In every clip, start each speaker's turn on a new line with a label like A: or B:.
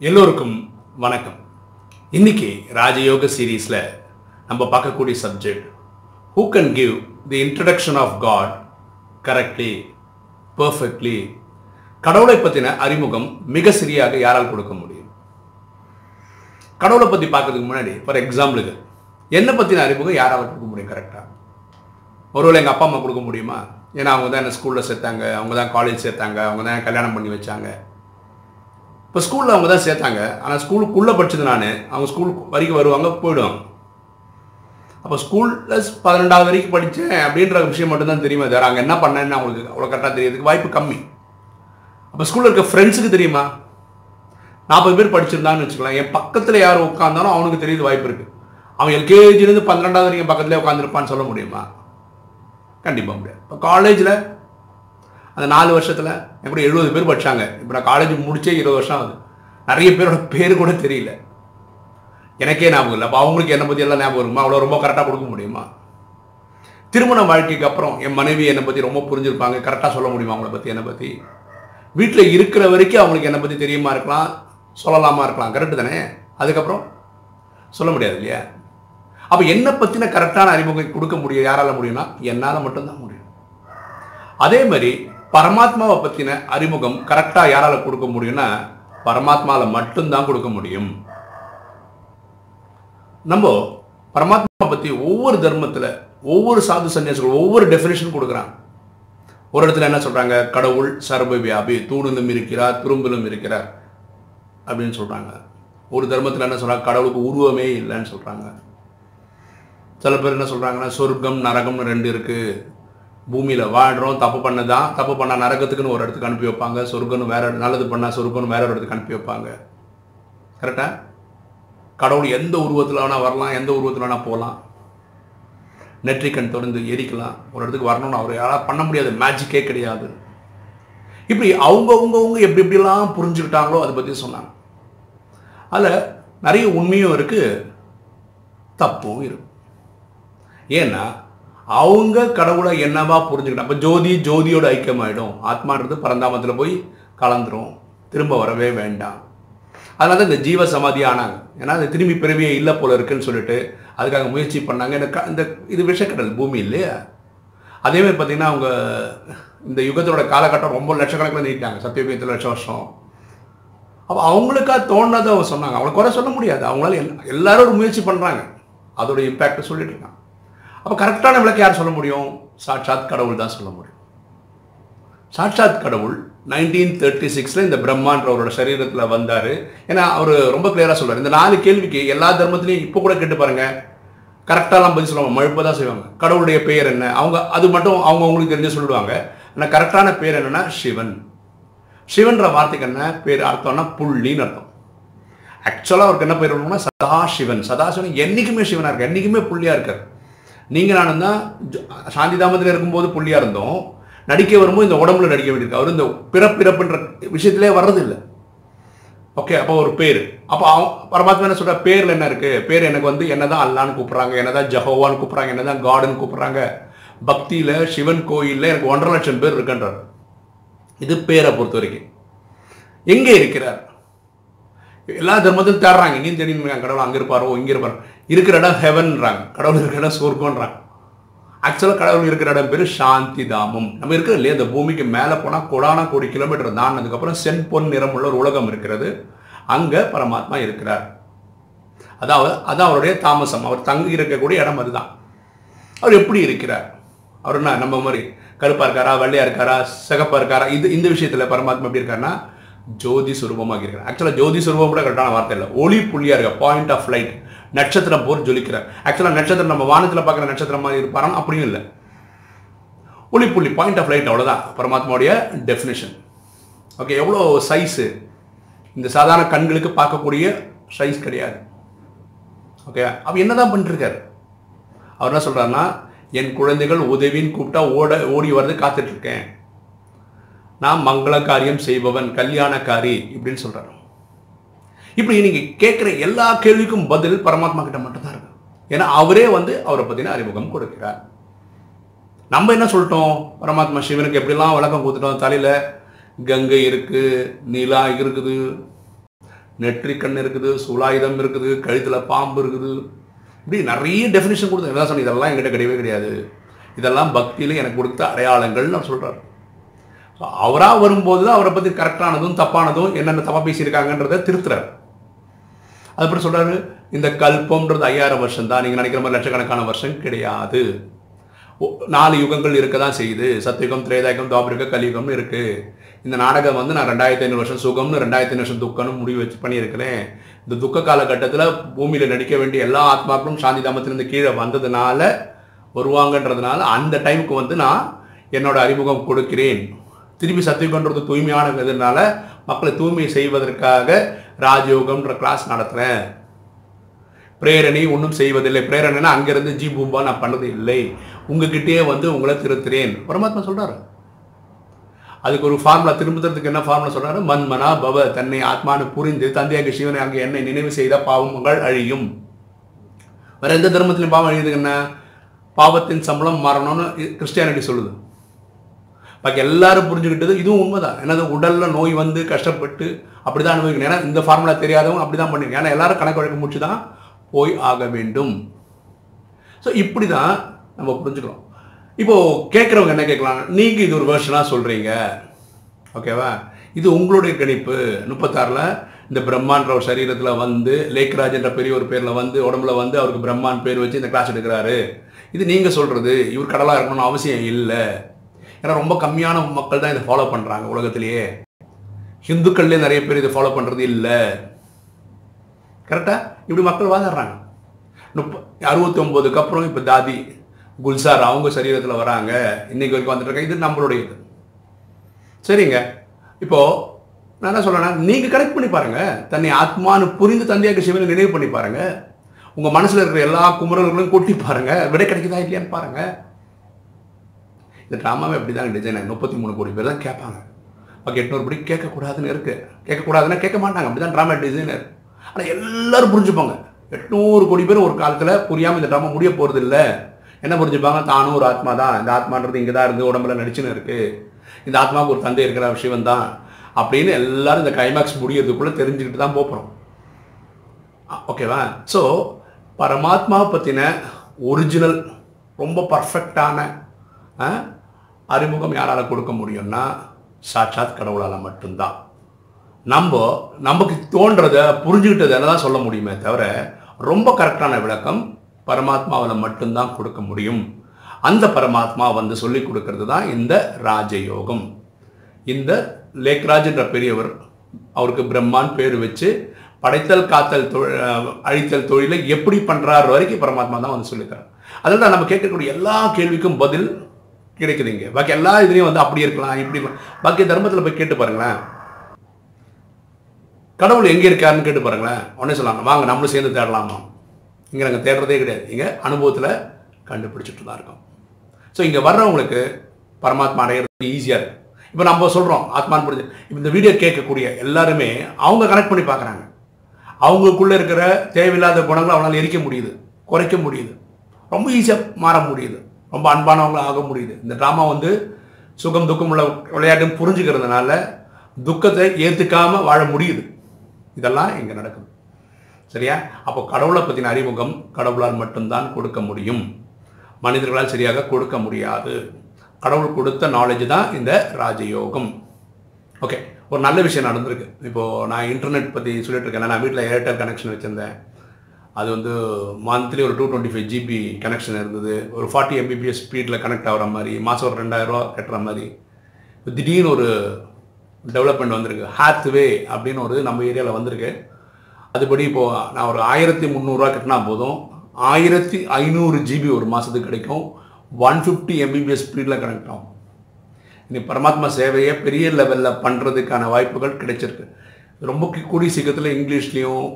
A: எல்லோருக்கும் வணக்கம். இன்னைக்கு ராஜயோக சீரீஸில் நம்ம பார்க்கக்கூடிய subject who can give the introduction of God correctly perfectly கடவுளை பற்றின அறிமுகம் மிக சரியாக யாரால் கொடுக்க முடியும்? கடவுளை பற்றி பார்க்கறதுக்கு முன்னாடி ஃபார் எக்ஸாம்பிளுக்கு என்னை பற்றின அறிமுகம் யாரால் கொடுக்க முடியும் கரெக்டாக ஒருவேளை எங்கள் அப்பா அம்மா கொடுக்க முடியுமா? ஏன்னா அவங்க தான் என்ன ஸ்கூலில் சேர்த்தாங்க அவங்க தான் காலேஜ் சேர்த்தாங்க அவங்க தான் கல்யாணம் பண்ணி வச்சாங்க. இப்போ ஸ்கூலில் அவங்க தான் சேர்த்தாங்க. ஆனால் ஸ்கூலுக்குள்ளே படிச்சது நான். அவங்க ஸ்கூல் வரைக்கும் வருவாங்க போயிடுவாங்க. அப்போ ஸ்கூலில் பதினெண்டாவது வரைக்கும் படித்தேன் அப்படின்ற விஷயம் மட்டும்தான் தெரியுமா? வேறு அங்கே என்ன பண்ணேன்னு அவங்களுக்கு அவ்வளோ கரெக்டாக தெரியறதுக்கு வாய்ப்பு கம்மி. அப்போ ஸ்கூலில் இருக்க ஃப்ரெண்ட்ஸுக்கு தெரியுமா? நாற்பது பேர் படிச்சிருந்தான்னு வச்சுக்கலாம் என் பக்கத்தில் யார் உட்காந்தாலும் அவனுக்கு தெரியுது வாய்ப்பு இருக்குது அவன் எல்கேஜிலேருந்து பன்னெண்டாவது வரைக்கும் பக்கத்துலேயே உட்காந்துருப்பான்னு சொல்ல முடியுமா? கண்டிப்பாக முடியாது. இப்போ காலேஜில் அந்த நாலு வருஷத்தில் என் கூட எழுபது பேர் படித்தாங்க இப்போ நான் காலேஜ் முடிச்சே இருபது வருஷம் ஆகுது. நிறைய பேரோட பேர் கூட தெரியல. எனக்கே ஞாபகம் இல்லை. அப்போ அவங்களுக்கு என்னை பற்றி எல்லாம் ஞாபகம் இருக்குமா? அவ்வளோ ரொம்ப கரெக்டாக கொடுக்க முடியுமா? திருமண வாழ்க்கைக்கு அப்புறம் என் மனைவி என்னை பற்றி ரொம்ப புரிஞ்சிருப்பாங்க. கரெக்டாக சொல்ல முடியுமா அவங்கள பற்றி என்னை பற்றி வீட்டில் இருக்கிற வரைக்கும் அவங்களுக்கு என்னை பற்றி தெரியுமா இருக்கலாம்? சொல்லலாமா இருக்கலாம். கரெக்டு தானே? அதுக்கப்புறம் சொல்ல முடியாது இல்லையா? அப்போ என்னை பற்றின கரெக்டான அறிமுகம் கொடுக்க முடியும் யாரால் முடியும்னா என்னால் மட்டும்தான் முடியும். அதே மாதிரி பரமாத்மாவை பற்றின அறிமுகம் கரெக்டாக யாரால கொடுக்க முடியும்னா பரமாத்மாவில் மட்டும்தான் கொடுக்க முடியும். நம்ம பரமாத்மா பற்றி ஒவ்வொரு தர்மத்தில் ஒவ்வொரு சாது சன்னியாசிகள் ஒவ்வொரு டெஃபினேஷன் கொடுக்குறாங்க. ஒரு இடத்துல என்ன சொல்கிறாங்க கடவுள் சர்வ வியாபி தூணிலும் இருக்கிறார் துரும்பிலும் இருக்கிறார் அப்படின்னு சொல்கிறாங்க ஒரு தர்மத்தில் என்ன சொல்கிறாங்க கடவுளுக்கு உருவமே இல்லைன்னு சொல்கிறாங்க சில பேர் என்ன சொல்கிறாங்கன்னா சொர்க்கம் நரகம்னு ரெண்டு இருக்குது பூமியில் வாழ்கிறோம் தப்பு பண்ணதான் தப்பு பண்ணால் நரகத்துக்குன்னு ஒரு இடத்துக்கு அனுப்பி வைப்பாங்க. சொர்க்கன்னு வேற நல்லது பண்ணால் சொர்க்கன்னு வேற ஒரு இடத்துக்கு அனுப்பி வைப்பாங்க. கரெக்டாக கடவுள் எந்த உருவத்தில் வேணால் வரலாம் எந்த உருவத்தில் வேணால் போகலாம். நெற்றிக்கண் தொடர்ந்து எரிக்கலாம். ஒரு இடத்துக்கு வரணும்னு அவர் யாராவது பண்ண முடியாது. மேஜிக்கே கிடையாது. இப்படி அவங்க எப்படி எப்படிலாம் புரிஞ்சுக்கிட்டாங்களோ அதை பற்றி சொன்னாங்க. அதில் நிறைய உண்மையும் இருக்குது தப்பும் இருக்கும் ஏன்னா அவங்க கடவுளை என்னவா புரிஞ்சுக்கிட்டாங்க அப்போ ஜோதி ஜோதியோட ஐக்கியமாயிடும். ஆத்மான்றது பரந்தாமத்தில் போய் கலந்துரும். திரும்ப வரவே வேண்டாம். அதனால தான் இந்த ஜீவ சமாதி ஆனாங்க. ஏன்னா அது திரும்பி பிறவியே இல்லை போல இருக்குன்னு சொல்லிட்டு அதுக்காக முயற்சி பண்ணாங்க. இந்த க- இந்த இது விஷக்கடல் பூமி இல்லையா? அதேமாதிரி பார்த்தீங்கன்னா அவங்க இந்த யுகத்தோட காலகட்டம் ரொம்ப லட்சக்கணக்கில் நீட்டாங்க சத்தியயுகத்தில் லட்சம் வருஷம். அப்போ அவங்களுக்காக தோணுனதை அவங்க சொன்னாங்க. அவங்களை குறை சொல்ல முடியாது. அவங்களால எல்லாரும் ஒரு முயற்சி பண்ணுறாங்க அதோட இம்பேக்ட் சொல்லிட்டு இருக்காங்க. அப்போ கரெக்டான விளக்கு யார் சொல்ல முடியும்? சாட்சாத் கடவுள் தான் சொல்ல முடியும். சாட்சாத் கடவுள் நைன்டீன் தேர்ட்டி சிக்ஸில் இந்த பிரம்மான்றவரோட சரீரத்தில் வந்தார். ஏன்னா அவர் ரொம்ப கிளியராக சொல்வார் இந்த நாலு கேள்விக்கு எல்லா தர்மத்திலையும் இப்போ கூட கேட்டு பாருங்கள் கரெக்டாலாம் பதில் சொல்லுவாங்க மழுப்ப தான் செய்வாங்க. கடவுளுடைய பெயர் என்ன? அவங்க அது மட்டும் அவங்க அவங்களுக்கு தெரிஞ்சு சொல்லிடுவாங்க. ஆனால் கரெக்டான பேர் என்னன்னா சிவன். சிவன்ற வார்த்தைக்கு என்ன பேர் அர்த்தம்னா புள்ளின்னு அர்த்தம். ஆக்சுவலாக அவருக்கு என்ன பேர் சொல்லணும்னா சதாசிவன். சதாசிவன் என்றைக்குமே சிவனாக இருக்கார். என்றைக்குமே புள்ளியாக இருக்கார். நீங்கள் நானும் தான் ஜ- சாந்தி தாமத்தில் இருக்கும்போது புள்ளியாக இருந்தோம். நடிக்க வரும்போது இந்த உடம்புல நடிக்க வேண்டியிருக்கு. அவர் இந்த பிறப்பிறப்புன்ற விஷயத்திலே வர்றதில்லை. ஓகே அப்போ ஒரு பேர். அப்போ அவன் பரமாத்மா என்ன சொல்கிற பேரில் என்ன இருக்குது பேர் எனக்கு வந்து என்ன தான் அல்லான்னு கூப்பிடுறாங்க என்னதான் ஜஹோவான்னு என்ன தான் காடுன்னு கூப்பிட்றாங்க. பக்தியில் சிவன் கோயிலில் எனக்கு ஒன்றரை லட்சம் பேர் இருக்குன்றார். இது பேரை பொறுத்த வரைக்கும். எங்கே இருக்கிறார்? எல்லா தர்மத்திலும் தேடுறாங்க. இங்கேயும் தெரியும் கடவுள் அங்கே இருப்பாரோ இங்கே இருப்பாரோ. இருக்கிற இடம் ஹெவன்றாங்க கடவுள் இருக்கிற இடம் சொர்க்கம்ன்றாங்க. ஆக்சுவலாக கடவுள் இருக்கிற இடம் பேர் சாந்தி தாமம் நம்ம இருக்கிற இல்லையா? இந்த பூமிக்கு மேலே போனால் கொடானா கோடி கிலோமீட்டர் தாண்டினதுக்கப்புறம் நிறம் நிறமுள்ள ஒரு உலகம் இருக்கிறது. அங்கே பரமாத்மா இருக்கிறார். அதாவது அது அவருடைய தாமசம். அவர் தங்கி இருக்கக்கூடிய இடம் அதுதான். அவர் எப்படி இருக்கிறார்? அவர் என்ன நம்ம மாதிரி கருப்பாக இருக்காரா வெள்ளையாக இருக்காரா சிகப்பாக இருக்காரா? இது இந்த விஷயத்தில் பரமாத்மா எப்படி இருக்காருன்னா ஜோதி சுரூபமாக இருக்கிறார். ஆக்சுவலாக ஜோதி சுரூபம் கூட கரெக்டான வார்த்தை இல்லை. ஒளி புள்ளியாக இருக்க பாயிண்ட் ஆஃப் லைட் நட்சத்திரம் போர் ஜொலிக்கிறார். ஆக்சுவலாக நட்சத்திரம் நம்ம வானத்தில் பார்க்குற நட்சத்திரம் மாதிரி இருப்பாராம் அப்படியும் இல்லை. ஒளி புள்ளி பாயிண்ட் ஆஃப் லைட் அவ்வளோதான் பரமாத்மாவுடைய டெஃபினேஷன் ஓகே எவ்வளோ சைஸு இந்த சாதாரண கண்களுக்கு பார்க்கக்கூடிய சைஸ் கிடையாது. ஓகே அவர் என்ன தான் பண்ணிருக்காரு? அவர் என்ன சொல்கிறாருன்னா என் குழந்தைகள் உதவின்னு கூப்பிட்டா ஓட ஓடி வர்றது காத்துட்ருக்கேன் நான் மங்கள காரியம் செய்பவன் கல்யாணக்காரி இப்படின்னு சொல்கிறார் இப்படி நீங்கள் கேட்குற எல்லா கேள்விக்கும் பதில் பரமாத்மா கிட்ட மட்டும்தான் இருக்கு. ஏன்னா அவரே வந்து அவரை பற்றின அறிமுகம் கொடுக்கிறார். நம்ம என்ன சொல்லிட்டோம்? பரமாத்மா சிவனுக்கு எப்படிலாம் விளக்கம் கொடுத்துட்டோம்? தலையில் கங்கை இருக்குது நிலா இருக்குது நெற்றிக்கண் இருக்குது சுலாயுதம் இருக்குது கழுத்தில் பாம்பு இருக்குது. இப்படி நிறைய டெஃபினேஷன் கொடுத்து என்ன இதெல்லாம் என்கிட்ட கிடையவே கிடையாது. இதெல்லாம் பக்தியில் எனக்கு கொடுத்த அடையாளங்கள் நான் சொல்கிறார் அவராக வரும்போது தான் அவரை பற்றி கரெக்டானதும் தப்பானதும் என்னென்ன தப்பாக பேசியிருக்காங்கன்றதை திருத்துறாரு. அதுபடி சொல்கிறாரு இந்த கல்பம்ன்றது ஐயாயிரம் வருஷம் தான் நீங்கள் நினைக்கிற மாதிரி லட்சக்கணக்கான வருஷம் கிடையாது. நாலு யுகங்கள் இருக்க தான் செய்யுது. சத்தியுகம் திரேதாயுகம் துவாபரிக கலியுகம்னு இருக்குது இந்த நாடகம் வந்து நான் ரெண்டாயிரத்தி ஐநூறு வருஷம் சுகம்னு ரெண்டாயிரத்தி ஐநூறு வருஷம் துக்கம்னு முடிவு வச்சு பண்ணியிருக்கிறேன். இந்த துக்க காலகட்டத்தில் பூமியில் நடிக்க வேண்டிய எல்லா ஆத்மாக்களும் சாந்தி தாமத்திலிருந்து கீழே வந்ததுனால வருவாங்கன்றதுனால அந்த டைமுக்கு வந்து நான் என்னோட அறிமுகம் கொடுக்கிறேன். திருப்பி சத்தியுகன்றது தூய்மையான இதனால மக்களை தூய்மை செய்வதற்காக ராஜயோகம்ன்ற கிளாஸ் நடத்துகிறேன் பிரேரணை ஒன்றும் செய்வதில்லை. பிரேரணைனா அங்கேருந்து ஜி பூம்பா நான் பண்ணது இல்லை. உங்ககிட்டயே வந்து உங்களை திருத்துறேன். பரமாத்மா சொல்கிறார் அதுக்கு ஒரு ஃபார்முலா திரும்புறதுக்கு என்ன ஃபார்முலா சொல்கிறாரு மன்மனா பவ தன்னை ஆத்மானு புரிந்து தந்தையாக சிவனை அங்கே என்னை நினைவு செய்த பாவங்கள் அழியும். வேற எந்த தர்மத்திலையும் பாவம் அழியுது என்ன? பாவத்தின் சம்பளம் மாறணும்னு கிறிஸ்டியானிட்டி சொல்லுது. பாக்கி எல்லாரும் புரிஞ்சுக்கிட்டது இதுவும் உண்மைதான். என்னது உடலில் நோய் வந்து கஷ்டப்பட்டு அப்படிதான் அனுபவிக்கணும். ஏன்னா இந்த ஃபார்முலா தெரியாதவங்க அப்படிதான் பண்ணிருக்கேன் ஏன்னா எல்லாரும் கணக்கு வழக்கு முடிச்சு தான் போய் ஆக வேண்டும். ஸோ இப்படி தான் நம்ம புரிஞ்சுக்கிறோம். இப்போது கேட்குறவங்க என்ன கேட்கலாம்? நீங்கள் இது ஒரு வேர்ஷனாக சொல்கிறீங்க ஓகேவா இது உங்களுடைய கணிப்பு. முப்பத்தாறில் இந்த பிரம்மான்ற ஒரு சரீரத்தில் வந்து லேக்ராஜ் என்ற பெரிய ஒரு பேரில் வந்து உடம்புல வந்து அவருக்கு பிரம்மான் பேர் வச்சு இந்த கிளாஸ் எடுக்கிறாரு. இது நீங்கள் சொல்கிறது இவர் கடலாக இருக்கணும்னு அவசியம் இல்லை. ஏன்னா ரொம்ப கம்மியான மக்கள் தான் இதை ஃபாலோ பண்ணுறாங்க உலகத்திலேயே. ஹிந்துக்கள்லேயே நிறைய பேர் இதை ஃபாலோ பண்ணுறது இல்லை. கரெக்டாக இப்படி மக்கள் வாதாடுறாங்க. முப்ப அறுபத்தி ஒம்போதுக்கு அப்புறம் இப்போ தாதி குல்சார் அவங்க சரீரத்தில் வராங்க. இன்னைக்கு வரைக்கும் வந்துட்டுருக்காங்க இது நம்மளுடைய இது சரிங்க. இப்போது நான் என்ன சொல்கிறேன் நீங்கள் கனெக்ட் பண்ணி பாருங்கள் தன்னை ஆத்மானு புரிந்து தந்தையாக சிவனை நினைவு பண்ணி பாருங்கள் உங்கள் மனசில் இருக்கிற எல்லா குமரல்களையும் கூட்டி பாருங்கள் விடை கிடைக்குதா இல்லையான்னு பாருங்கள் இந்த ட்ராமாவே அப்படி தான் டிசைனர் முப்பத்தி மூணு கோடி பேர் தான் கேட்பாங்க. ஓகே எட்நூறு படி கேட்கக்கூடாதுன்னு இருக்குது கேட்கக்கூடாதுன்னா கேட்க மாட்டாங்க. அப்படி தான் ட்ராமா டிசைனர் ஆனால் எல்லோரும் புரிஞ்சுப்பாங்க. எட்நூறு கோடி பேர் ஒரு காலத்தில் புரியாமல் இந்த ட்ராமா முடிய போகிறது இல்லை என்ன புரிஞ்சுப்பாங்க? தானும் ஒரு ஆத்மா தான். இந்த ஆத்மான்றது இங்கே தான் இருந்து உடம்புல நடிச்சுன்னு இருக்குது இந்த ஆத்மாவுக்கு ஒரு தந்தை இருக்கிற விஷயம் தான். அப்படின்னு எல்லாரும் இந்த கைமாக்ஸ் முடியறதுக்குள்ளே தெரிஞ்சுக்கிட்டு தான் போகிறோம் ஓகேவா ஸோ பரமாத்மாவை பற்றின ஒரிஜினல் ரொம்ப பர்ஃபெக்டான அறிமுகம் யாரால் கொடுக்க முடியும்னா சாட்சாத் கடவுளால் மட்டும்தான். நம்ம நமக்கு தோன்றதை புரிஞ்சுக்கிட்டதை தான் சொல்ல முடியுமே தவிர ரொம்ப கரெக்டான விளக்கம் பரமாத்மாவில் மட்டும்தான் கொடுக்க முடியும். அந்த பரமாத்மா வந்து சொல்லி கொடுக்கறது தான் இந்த ராஜயோகம். இந்த லேக்ராஜ் என்ற பெரியவர் அவருக்கு பிரம்மான் பேர் வச்சு படைத்தல் காத்தல் தொழில் அழித்தல் தொழிலை எப்படி பண்ணுறாரு வரைக்கும் பரமாத்மா தான் வந்து சொல்லியிருக்காரு அதில் தான் நம்ம கேட்கக்கூடிய எல்லா கேள்விக்கும் பதில் கிடைக்குதுங்க. பாக்கி எல்லா இதுலேயும் வந்து அப்படி இருக்கலாம் இப்படி பாக்கி தர்மத்தில் போய் கேட்டு பாருங்களேன். கடவுள் எங்கே இருக்காருன்னு கேட்டு பாருங்களேன். உடனே சொல்லாங்க வாங்க நம்மளும் சேர்ந்து தேடலாமா? இங்கே நாங்கள் தேடுறதே கிடையாது. இங்கே அனுபவத்தில் கண்டுபிடிச்சிட்டு தான் இருக்கோம். ஸோ இங்கே வர்றவங்களுக்கு பரமாத்மா அடையிறது ஈஸியாக இருக்கு. இப்போ நம்ம சொல்கிறோம் ஆத்மான் புரிஞ்சு. இப்போ இந்த வீடியோ கேட்கக்கூடிய எல்லாருமே அவங்க கனெக்ட் பண்ணி பார்க்குறாங்க அவங்களுக்குள்ளே இருக்கிற தேவையில்லாத குணங்களை அவனால் எரிக்க முடியுது குறைக்க முடியுது. ரொம்ப ஈஸியாக மாற முடியுது. ரொம்ப அன்பானவங்களாக ஆக முடியுது. இந்த ட்ராமா வந்து சுகம் துக்கம் உள்ள விளையாட்டுன்னு புரிஞ்சுக்கிறதுனால துக்கத்தை ஏற்றுக்காமல் வாழ முடியுது. இதெல்லாம் இங்கே நடக்குது. சரியா? அப்போ கடவுளை பற்றின அறிமுகம் கடவுளால் மட்டும்தான் கொடுக்க முடியும். மனிதர்களால் சரியாக கொடுக்க முடியாது. கடவுள் கொடுத்த நாலேஜ் தான் இந்த ராஜயோகம். ஓகே ஒரு நல்ல விஷயம் நடந்திருக்கு. இப்போது நான் இன்டர்நெட் பற்றி சொல்லிட்டு இருக்கேன். நான் வீட்டில் ஏர்டெல் கனெக்ஷன் வச்சுருந்தேன். அது வந்து மந்த்லி ஒரு two twenty five GB connection இருந்தது. ஒரு ஃபார்ட்டி எம்பிபிஎஸ் ஸ்பீடில் கனெக்ட் ஆகிற மாதிரி மாதம் ஒரு ரெண்டாயிரரூவா கட்டுற மாதிரி. திடீர்னு ஒரு டெவலப்மெண்ட் வந்திருக்கு. ஹாத்வே அப்படின்னு ஒரு நம்ம ஏரியாவில் வந்திருக்கு. அதுபடி இப்போது நான் ஒரு ஆயிரத்தி முந்நூறுரூவா கட்டினா போதும். ஆயிரத்தி ஐநூறு ஜிபி ஒரு மாதத்துக்கு கிடைக்கும். ஒன் ஃபிஃப்டி எம்பிபிஎஸ் ஸ்பீடில் கனெக்ட் ஆகும். இனி பரமாத்மா சேவையை பெரிய லெவலில் பண்ணுறதுக்கான வாய்ப்புகள் கிடைச்சிருக்கு. ரொம்ப கூடிய சீக்கிரத்தில் இங்கிலீஷ்லேயும்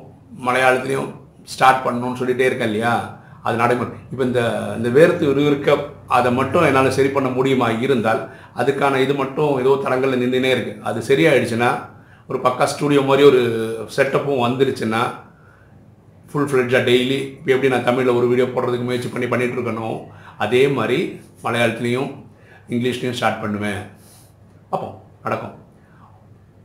A: மலையாளத்துலேயும் ஸ்டார்ட் பண்ணணும்னு சொல்லிகிட்டே இருக்கேன் இல்லையா? அது நடைமுறை. இப்போ இந்த இந்த வேர்த்து விறுவிறுக்க அதை மட்டும் என்னால் சரி பண்ண முடியுமா? இருந்தால் அதுக்கான இது மட்டும் ஏதோ தடங்களில் நின்றுனே இருக்குது அது சரியாயிடுச்சுன்னா ஒரு பக்கா ஸ்டூடியோ மாதிரி ஒரு செட்டப்பும் வந்துருச்சுன்னா ஃபுல் ஃப்ளெட்ஜாக டெய்லி இப்போ எப்படி நான் தமிழில் ஒரு வீடியோ போடுறதுக்கு முயற்சி பண்ணி பண்ணிட்டு இருக்கணும் அதே மாதிரி மலையாளத்துலேயும் இங்கிலீஷ்லேயும் ஸ்டார்ட் பண்ணுவேன். அப்போ நடக்கும்.